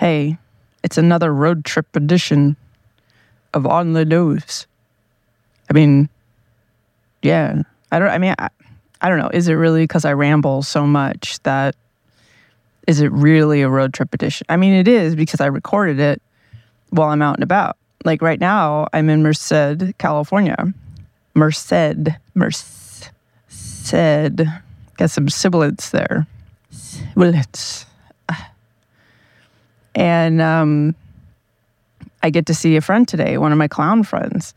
Hey, it's another road trip edition of On the Nose. I mean, yeah, I don't, I mean, I, I don't know. Is it really because I ramble so much that is it really a road trip edition? I mean, it is because I recorded it while I'm out and about. Like right now, I'm in Merced, California. Merced, Merced, got some sibilants there. Sibilants. And um, I get to see a friend today, one of my clown friends,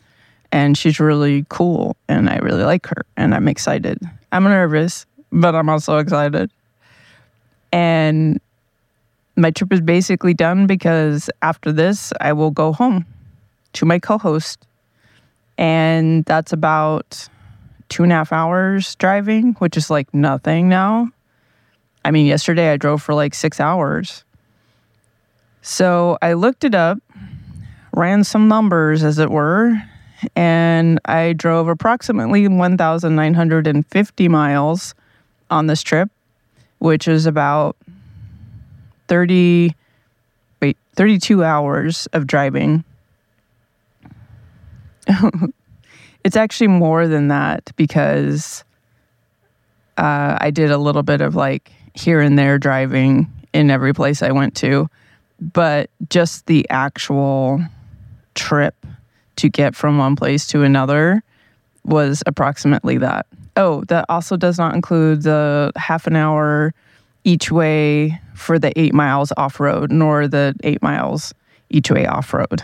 and she's really cool, and I really like her, and I'm excited. I'm nervous, but I'm also excited. And my trip is basically done because after this, I will go home to my co host. And that's about two and a half hours driving, which is like nothing now. I mean, yesterday I drove for like six hours. So I looked it up, ran some numbers as it were, and I drove approximately 1,950 miles on this trip which is about 30 wait 32 hours of driving. It's actually more than that because uh, i did a little bit of like here and there driving in every place i went to but just the actual trip to get from one place to another was approximately that Oh, that also does not include the half an hour each way for the eight miles off road, nor the eight miles each way off road.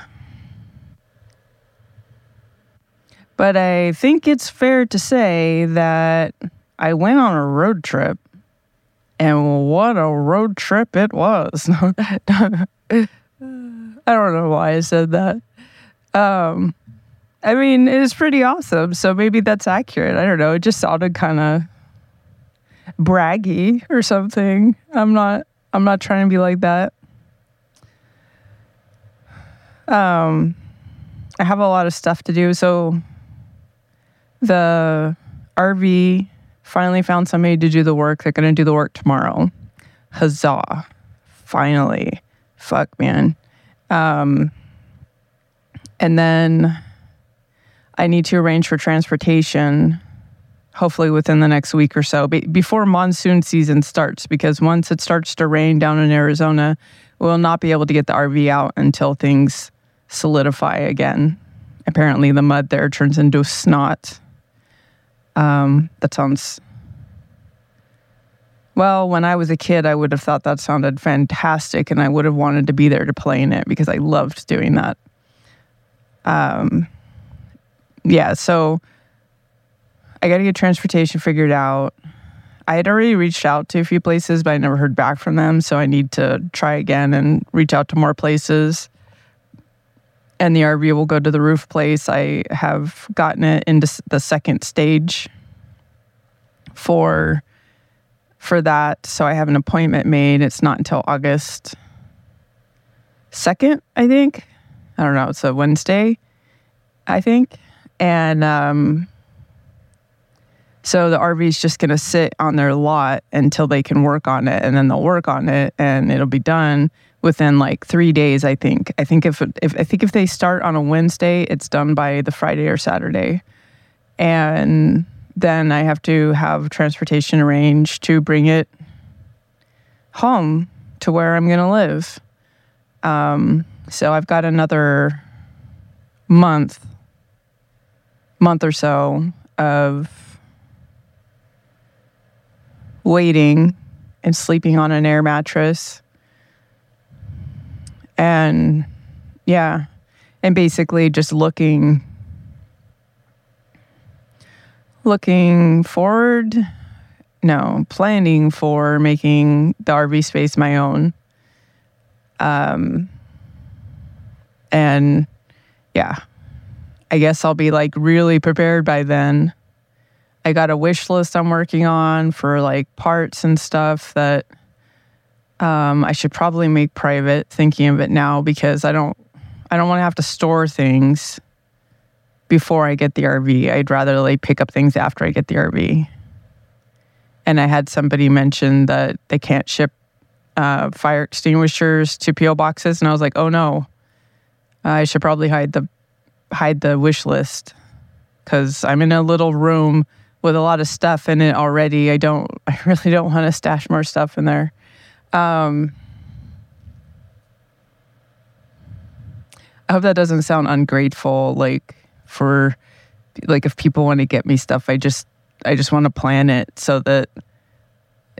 But I think it's fair to say that I went on a road trip, and what a road trip it was. I don't know why I said that. Um, I mean, it was pretty awesome. So maybe that's accurate. I don't know. It just sounded kind of braggy or something. I'm not I'm not trying to be like that. Um I have a lot of stuff to do. So the RV finally found somebody to do the work. They're going to do the work tomorrow. Huzzah. Finally. Fuck, man. Um and then I need to arrange for transportation, hopefully within the next week or so, before monsoon season starts, because once it starts to rain down in Arizona, we'll not be able to get the RV out until things solidify again. Apparently, the mud there turns into snot. Um, that sounds. Well, when I was a kid, I would have thought that sounded fantastic, and I would have wanted to be there to play in it because I loved doing that. Um, yeah, so I got to get transportation figured out. I had already reached out to a few places, but I never heard back from them. So I need to try again and reach out to more places. And the RV will go to the roof place. I have gotten it into the second stage for for that. So I have an appointment made. It's not until August 2nd, I think. I don't know. It's a Wednesday, I think. And um, so the RV is just going to sit on their lot until they can work on it. And then they'll work on it and it'll be done within like three days, I think. I think if, if I think if they start on a Wednesday, it's done by the Friday or Saturday. And then I have to have transportation arranged to bring it home to where I'm going to live. Um, so I've got another month month or so of waiting and sleeping on an air mattress. And yeah, and basically just looking looking forward no, planning for making the RV space my own. Um and yeah, I guess I'll be like really prepared by then. I got a wish list I'm working on for like parts and stuff that um, I should probably make private. Thinking of it now because I don't, I don't want to have to store things before I get the RV. I'd rather like pick up things after I get the RV. And I had somebody mention that they can't ship uh, fire extinguishers to PO boxes, and I was like, oh no, I should probably hide the hide the wish list because I'm in a little room with a lot of stuff in it already. I don't, I really don't want to stash more stuff in there. Um, I hope that doesn't sound ungrateful. Like for, like if people want to get me stuff, I just, I just want to plan it so that,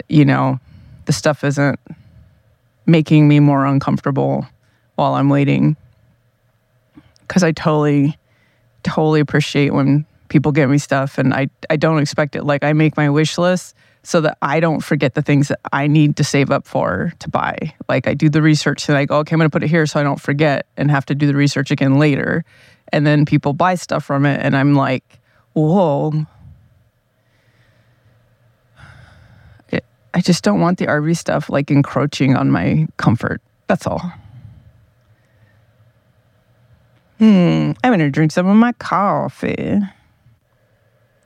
you know, the stuff isn't making me more uncomfortable while I'm waiting. Because I totally, totally appreciate when people get me stuff and I, I don't expect it. Like I make my wish list so that I don't forget the things that I need to save up for to buy. Like I do the research and I go, okay, I'm gonna put it here so I don't forget and have to do the research again later. And then people buy stuff from it and I'm like, whoa. I just don't want the RV stuff like encroaching on my comfort. That's all. Hmm, I'm gonna drink some of my coffee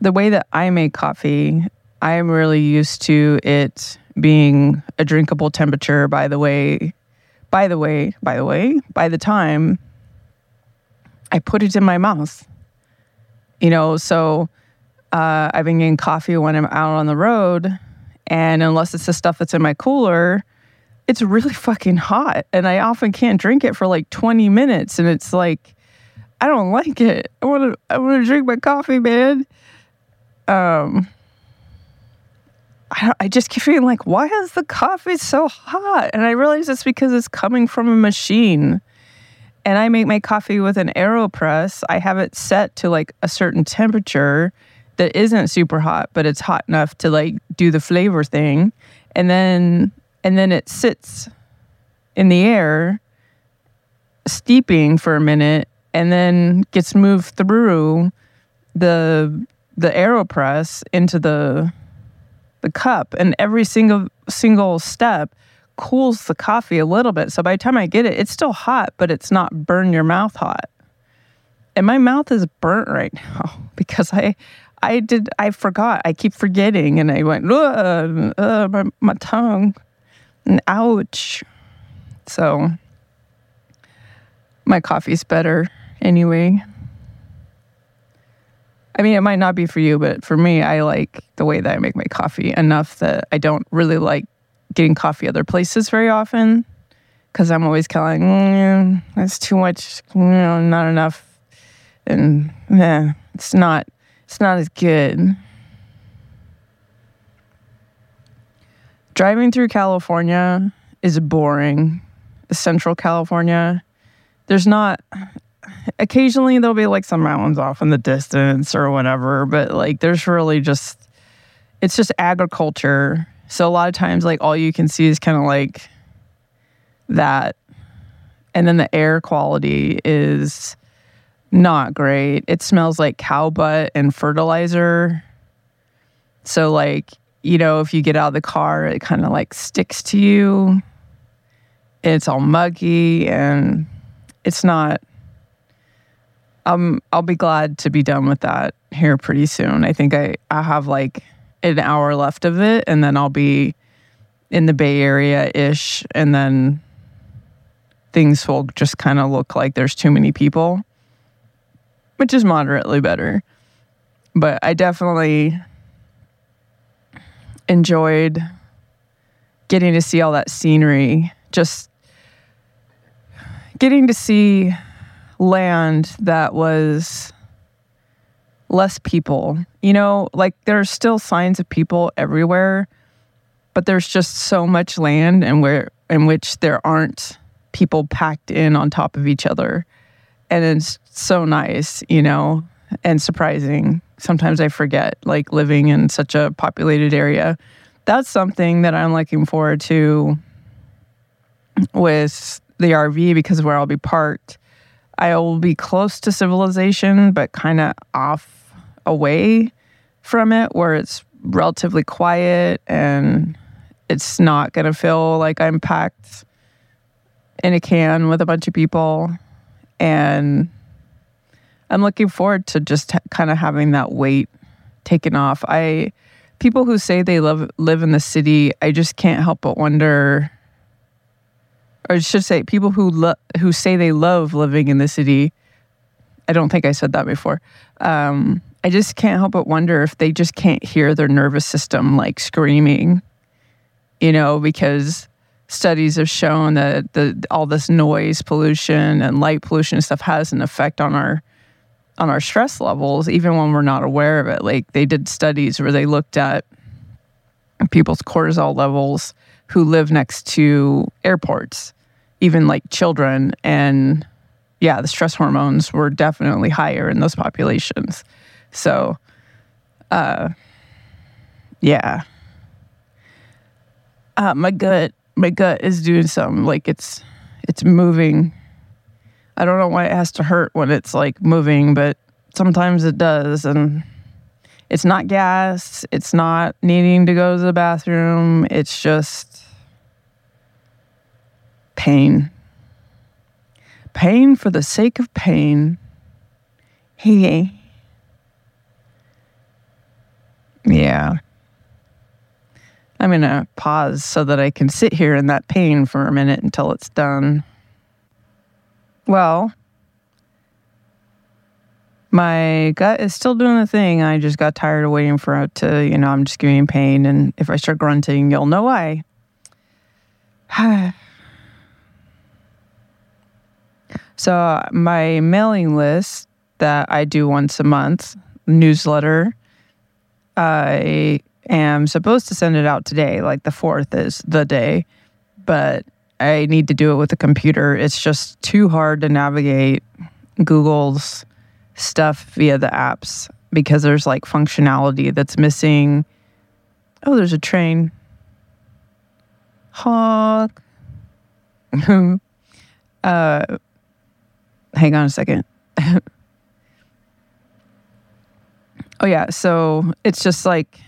the way that I make coffee, I am really used to it being a drinkable temperature by the way by the way, by the way, by the time I put it in my mouth. You know, so uh, I've been getting coffee when I'm out on the road, and unless it's the stuff that's in my cooler, it's really fucking hot, and I often can't drink it for like 20 minutes, and it's like I don't like it. I want to I want to drink my coffee, man um, I, I just keep feeling like, why is the coffee so hot? And I realize it's because it's coming from a machine. And I make my coffee with an AeroPress. I have it set to like a certain temperature that isn't super hot, but it's hot enough to like do the flavor thing. And then and then it sits in the air steeping for a minute and then gets moved through the the aeropress into the the cup and every single single step cools the coffee a little bit. So by the time i get it it's still hot but it's not burn your mouth hot. And my mouth is burnt right now because i i did i forgot. I keep forgetting and i went uh, my, my tongue. And ouch. So my coffee's better anyway I mean, it might not be for you, but for me, I like the way that I make my coffee enough that I don't really like getting coffee other places very often because I'm always kind of like, mm, that's too much, you know, not enough, and yeah, it's not, it's not as good. Driving through California is boring. Central California, there's not occasionally there'll be like some mountains off in the distance or whatever, but like there's really just it's just agriculture. So a lot of times like all you can see is kind of like that. And then the air quality is not great. It smells like cow butt and fertilizer. So like, you know, if you get out of the car, it kind of like sticks to you. It's all muggy and it's not um, I'll be glad to be done with that here pretty soon. I think I, I have like an hour left of it, and then I'll be in the Bay Area ish, and then things will just kind of look like there's too many people, which is moderately better. But I definitely enjoyed getting to see all that scenery, just getting to see land that was less people. You know, like there's still signs of people everywhere, but there's just so much land and where in which there aren't people packed in on top of each other. And it's so nice, you know, and surprising. Sometimes I forget like living in such a populated area. That's something that I'm looking forward to with the RV because where I'll be parked I will be close to civilization, but kind of off away from it, where it's relatively quiet and it's not going to feel like I'm packed in a can with a bunch of people. And I'm looking forward to just kind of having that weight taken off. I people who say they love live in the city, I just can't help but wonder or I should say, people who lo- who say they love living in the city. I don't think I said that before. Um, I just can't help but wonder if they just can't hear their nervous system like screaming, you know, because studies have shown that the all this noise pollution and light pollution and stuff has an effect on our on our stress levels even when we're not aware of it like they did studies where they looked at people's cortisol levels who live next to airports even like children. And yeah the stress hormones were definitely higher in those populations. So uh yeah. Uh, my gut my gut is doing something like it's it's moving. I don't know why it has to hurt when it's like moving, but sometimes it does and it's not gas, it's not needing to go to the bathroom, it's just pain. Pain for the sake of pain. Hey. Yeah. I'm going to pause so that I can sit here in that pain for a minute until it's done. Well, my gut is still doing the thing. I just got tired of waiting for it to, you know, I'm just giving pain. And if I start grunting, you'll know why. so, my mailing list that I do once a month, newsletter, I am supposed to send it out today, like the 4th is the day, but I need to do it with a computer. It's just too hard to navigate Google's stuff via the apps because there's like functionality that's missing. Oh, there's a train. Honk. uh, hang on a second. oh, yeah. So it's just like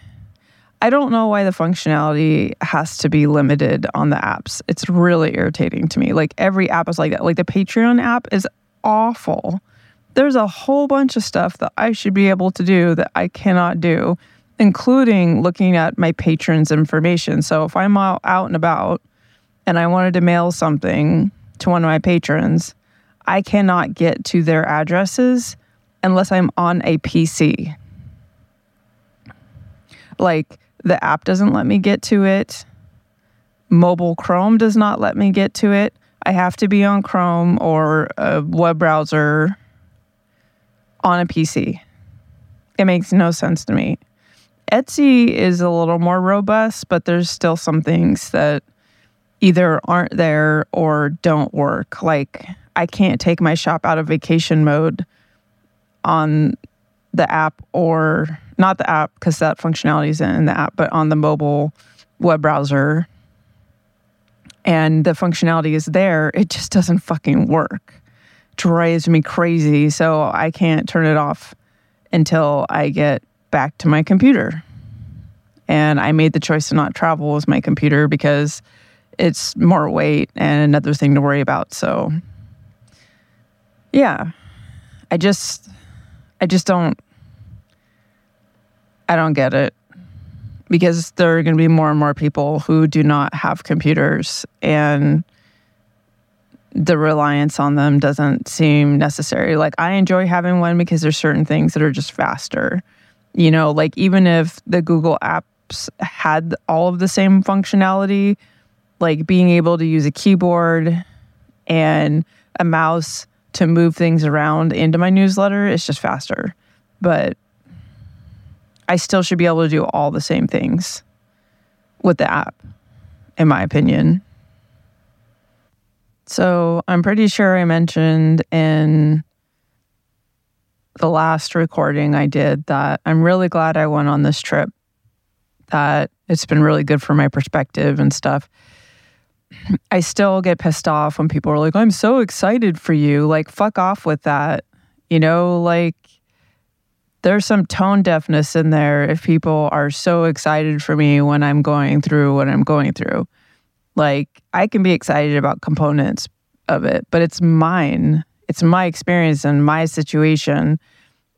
I don't know why the functionality has to be limited on the apps. It's really irritating to me. Like every app is like that. Like the Patreon app is awful. There's a whole bunch of stuff that I should be able to do that I cannot do, including looking at my patrons' information. So if I'm out, out and about and I wanted to mail something to one of my patrons, I cannot get to their addresses unless I'm on a PC. Like the app doesn't let me get to it. Mobile Chrome does not let me get to it. I have to be on Chrome or a web browser on a PC. It makes no sense to me. Etsy is a little more robust, but there's still some things that either aren't there or don't work. Like, I can't take my shop out of vacation mode on the app or not the app because that functionality is in the app, but on the mobile web browser. And the functionality is there. It just doesn't fucking work. Drives me crazy. So I can't turn it off until I get back to my computer. And I made the choice to not travel with my computer because it's more weight and another thing to worry about. So yeah. I just I just don't I don't get it because there are going to be more and more people who do not have computers and the reliance on them doesn't seem necessary. Like I enjoy having one because there's certain things that are just faster. You know, like even if the Google apps had all of the same functionality, like being able to use a keyboard and a mouse to move things around into my newsletter It's just faster. But I still should be able to do all the same things with the app, in my opinion. So I'm pretty sure I mentioned in the last recording I did that I'm really glad I went on this trip, that it's been really good for my perspective and stuff. I still get pissed off when people are like, I'm so excited for you. Like, fuck off with that. You know, like, there's some tone deafness in there if people are so excited for me when I'm going through what I'm going through. Like, I can be excited about components of it, but it's mine. It's my experience and my situation.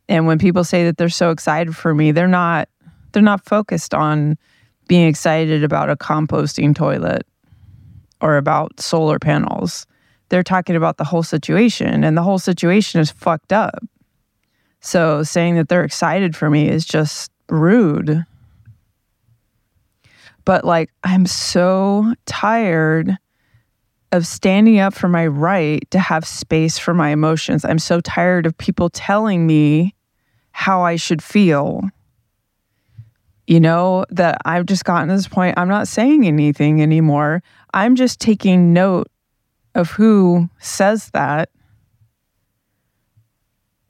And when people say that they're so excited for me, they're not they're not focused on being excited about a composting toilet or about solar panels. They're talking about the whole situation, and the whole situation is fucked up. So saying that they're excited for me is just rude. But like, I'm so tired of standing up for my right to have space for my emotions. I'm so tired of people telling me how I should feel. You know, that I've just gotten to this point, I'm not saying anything anymore. I'm just taking note of who says that.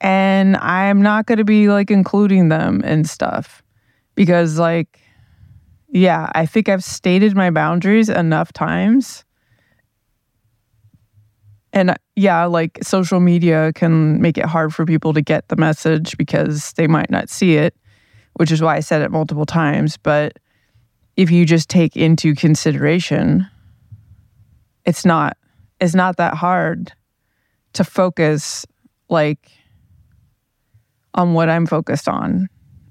And I'm not going to be like including them and stuff because, like, yeah, I think I've stated my boundaries enough times and yeah, like social media can make it hard for people to get the message because they might not see it, which is why I said it multiple times. But if you just take into consideration, it's not it's not that hard to focus like on what I'm focused on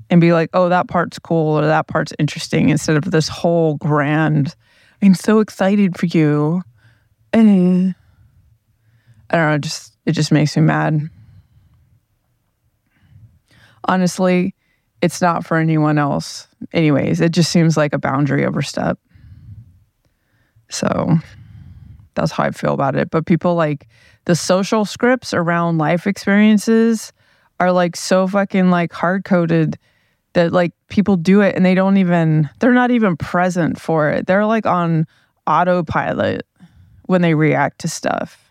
and be like, oh, that part's cool or that part's interesting instead of this whole grand, I'm so excited for you. And I don't know, just it just makes me mad. Honestly, it's not for anyone else. Anyways, it just seems like a boundary overstep. So that's how I feel about it. But people like the social scripts around life experiences are like so fucking like hard coded that like people do it and they don't even they're not even present for it. They're like on autopilot when they react to stuff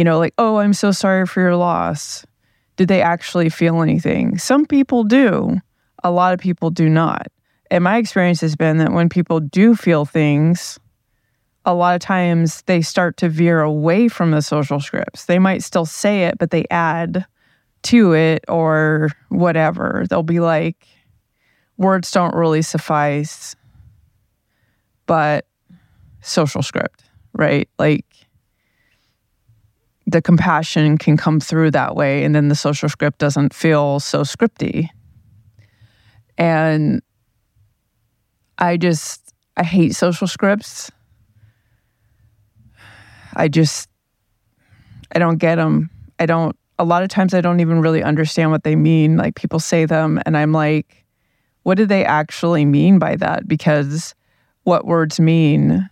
you know, like, oh, I'm so sorry for your loss. Did they actually feel anything? Some people do, a lot of people do not. And my experience has been that when people do feel things, a lot of times they start to veer away from the social scripts. They might still say it, but they add to it or whatever. They'll be like, words don't really suffice, but social script, right? Like, the compassion can come through that way and then the social script doesn't feel so scripty and i just i hate social scripts. I just i don't get them i don't a lot of times i don't even really understand what they mean. Like people say them and i'm like what do they actually mean by that? Because what words mean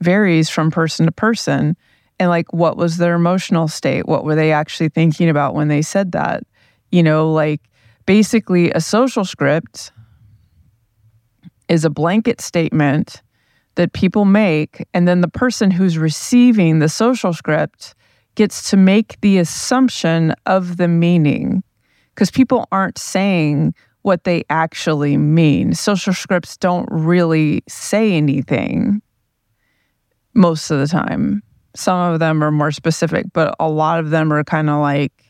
varies from person to person. And like what was their emotional state? What were they actually thinking about when they said that? You know like basically a social script is a blanket statement that people make and then the person who's receiving the social script gets to make the assumption of the meaning because people aren't saying what they actually mean. Social scripts don't really say anything most of the time. Some of them are more specific, but a lot of them are kind of like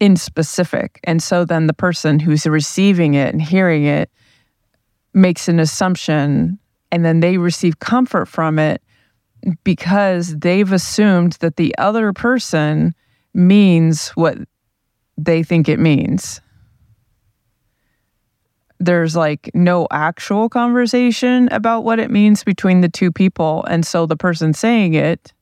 in specific. And so then the person who's receiving it and hearing it makes an assumption and then they receive comfort from it because they've assumed that the other person means what they think it means. There's like no actual conversation about what it means between the two people. And so the person saying it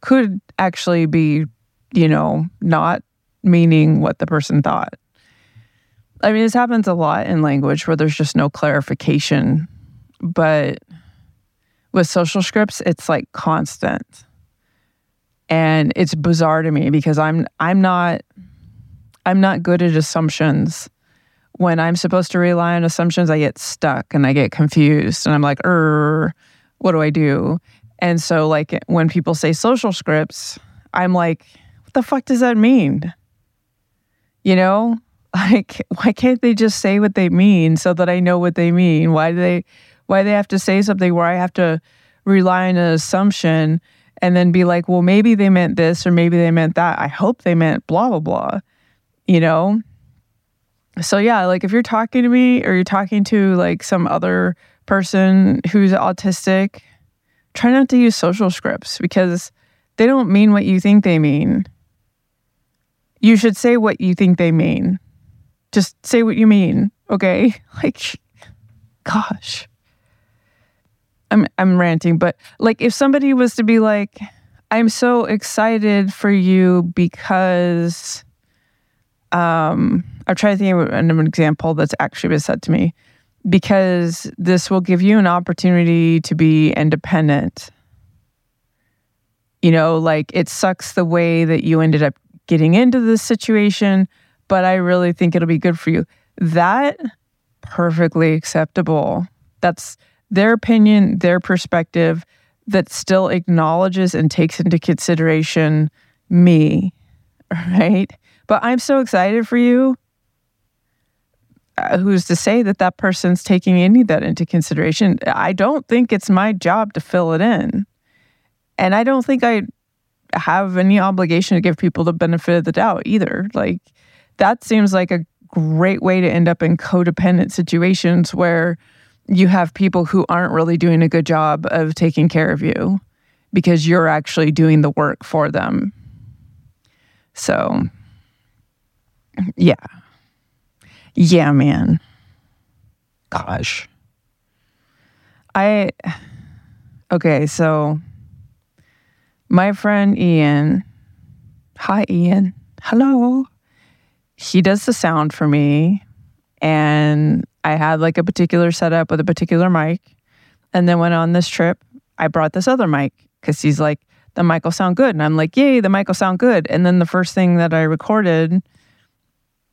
could actually be, you know, not meaning what the person thought. I mean, this happens a lot in language where there's just no clarification. But with social scripts, it's like constant. And it's bizarre to me because I'm I'm not I'm not good at assumptions. When I'm supposed to rely on assumptions, I get stuck and I get confused and I'm like, er, what do I do? And so, like, when people say social scripts, I'm like, what the fuck does that mean? You know, like, why can't they just say what they mean so that I know what they mean? Why do they, why do they have to say something where I have to rely on an assumption and then be like, well, maybe they meant this or maybe they meant that. I hope they meant blah, blah, blah, you know? So, yeah, like if you're talking to me or you're talking to like some other person who's autistic try not to use social scripts because they don't mean what you think they mean. You should say what you think they mean. Just say what you mean, okay? Like, gosh. I'm I'm ranting, but like if somebody was to be like, I'm so excited for you because um I'm trying to think of an example that's actually been said to me. Because this will give you an opportunity to be independent. You know, like it sucks the way that you ended up getting into this situation, but I really think it'll be good for you. That perfectly acceptable. That's their opinion, their perspective that still acknowledges and takes into consideration me, right? But I'm so excited for you. Uh, who's to say that that person's taking any of that into consideration? I don't think it's my job to fill it in. And I don't think I have any obligation to give people the benefit of the doubt either. Like, that seems like a great way to end up in codependent situations where you have people who aren't really doing a good job of taking care of you because you're actually doing the work for them. So, yeah. Yeah, man. Gosh. I, okay, so my friend Ian, hi, Ian. Hello. He does the sound for me. And I had like a particular setup with a particular mic. And then when on this trip, I brought this other mic because he's like, the mic will sound good. And I'm like, yay, the mic will sound good. And then the first thing that I recorded,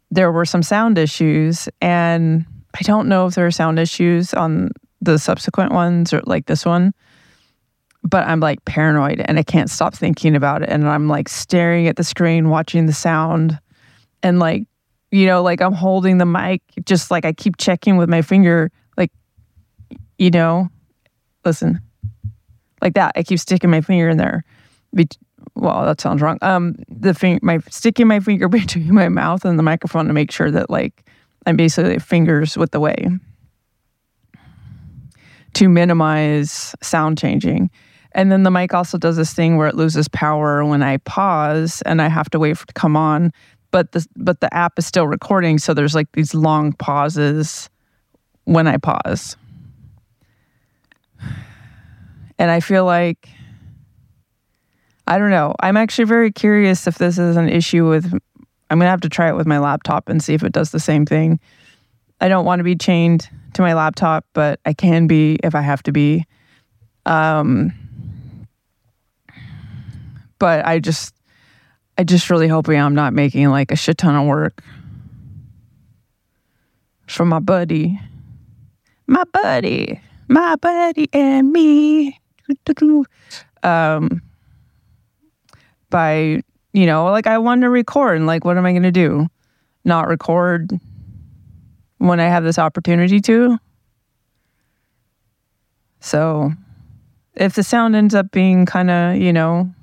there were some sound issues. And I don't know if there are sound issues on the subsequent ones or like this one. But I'm like paranoid and I can't stop thinking about it. And I'm like staring at the screen, watching the sound and like you know, like I'm holding the mic, just like I keep checking with my finger, like, you know, listen, like that. I keep sticking my finger in there. Well, that sounds wrong. Um, the thing, my sticking my finger between my mouth and the microphone to make sure that like I'm basically fingers with the way to minimize sound changing. And then the mic also does this thing where it loses power when I pause and I have to wait for it to come on but the but the app is still recording so there's like these long pauses when I pause. And I feel like I don't know. I'm actually very curious if this is an issue with I'm going to have to try it with my laptop and see if it does the same thing. I don't want to be chained to my laptop, but I can be if I have to be. Um, but I just I just really hoping I'm not making like a shit ton of work for my buddy. My buddy. My buddy and me. Um by you know, like I want to record and like what am I gonna do? Not record when I have this opportunity to. So if the sound ends up being kind of, you know,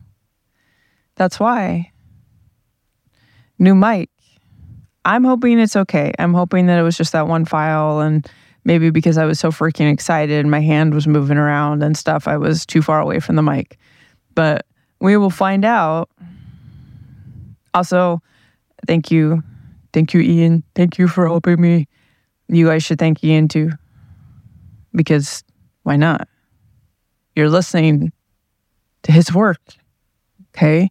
that's why new mic. I'm hoping it's okay. I'm hoping that it was just that one file and maybe because I was so freaking excited, and my hand was moving around and stuff, I was too far away from the mic. But we will find out. Also, thank you. Thank you, Ian. Thank you for helping me. You guys should thank Ian too. Because why not? You're listening to his work. Okay.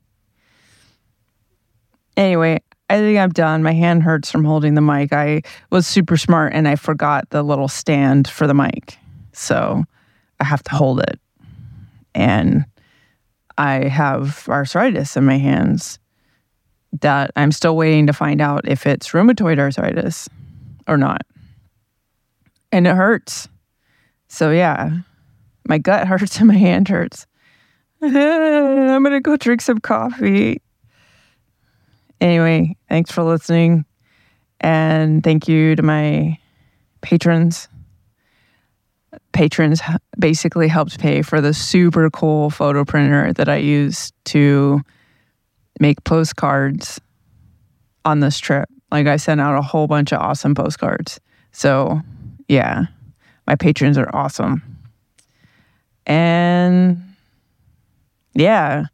Anyway, I think I'm done. My hand hurts from holding the mic. I was super smart and I forgot the little stand for the mic. So I have to hold it. And I have arthritis in my hands that I'm still waiting to find out if it's rheumatoid arthritis or not. And it hurts. So yeah, my gut hurts and my hand hurts. I'm going to go drink some coffee. Anyway, thanks for listening. And thank you to my patrons. Patrons basically helped pay for the super cool photo printer that I used to make postcards on this trip. Like, I sent out a whole bunch of awesome postcards. So, yeah, my patrons are awesome. And yeah,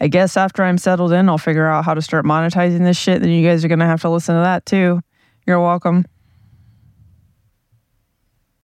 I guess after I'm settled in, I'll figure out how to start monetizing this shit. Then you guys are going to have to listen to that too. You're welcome.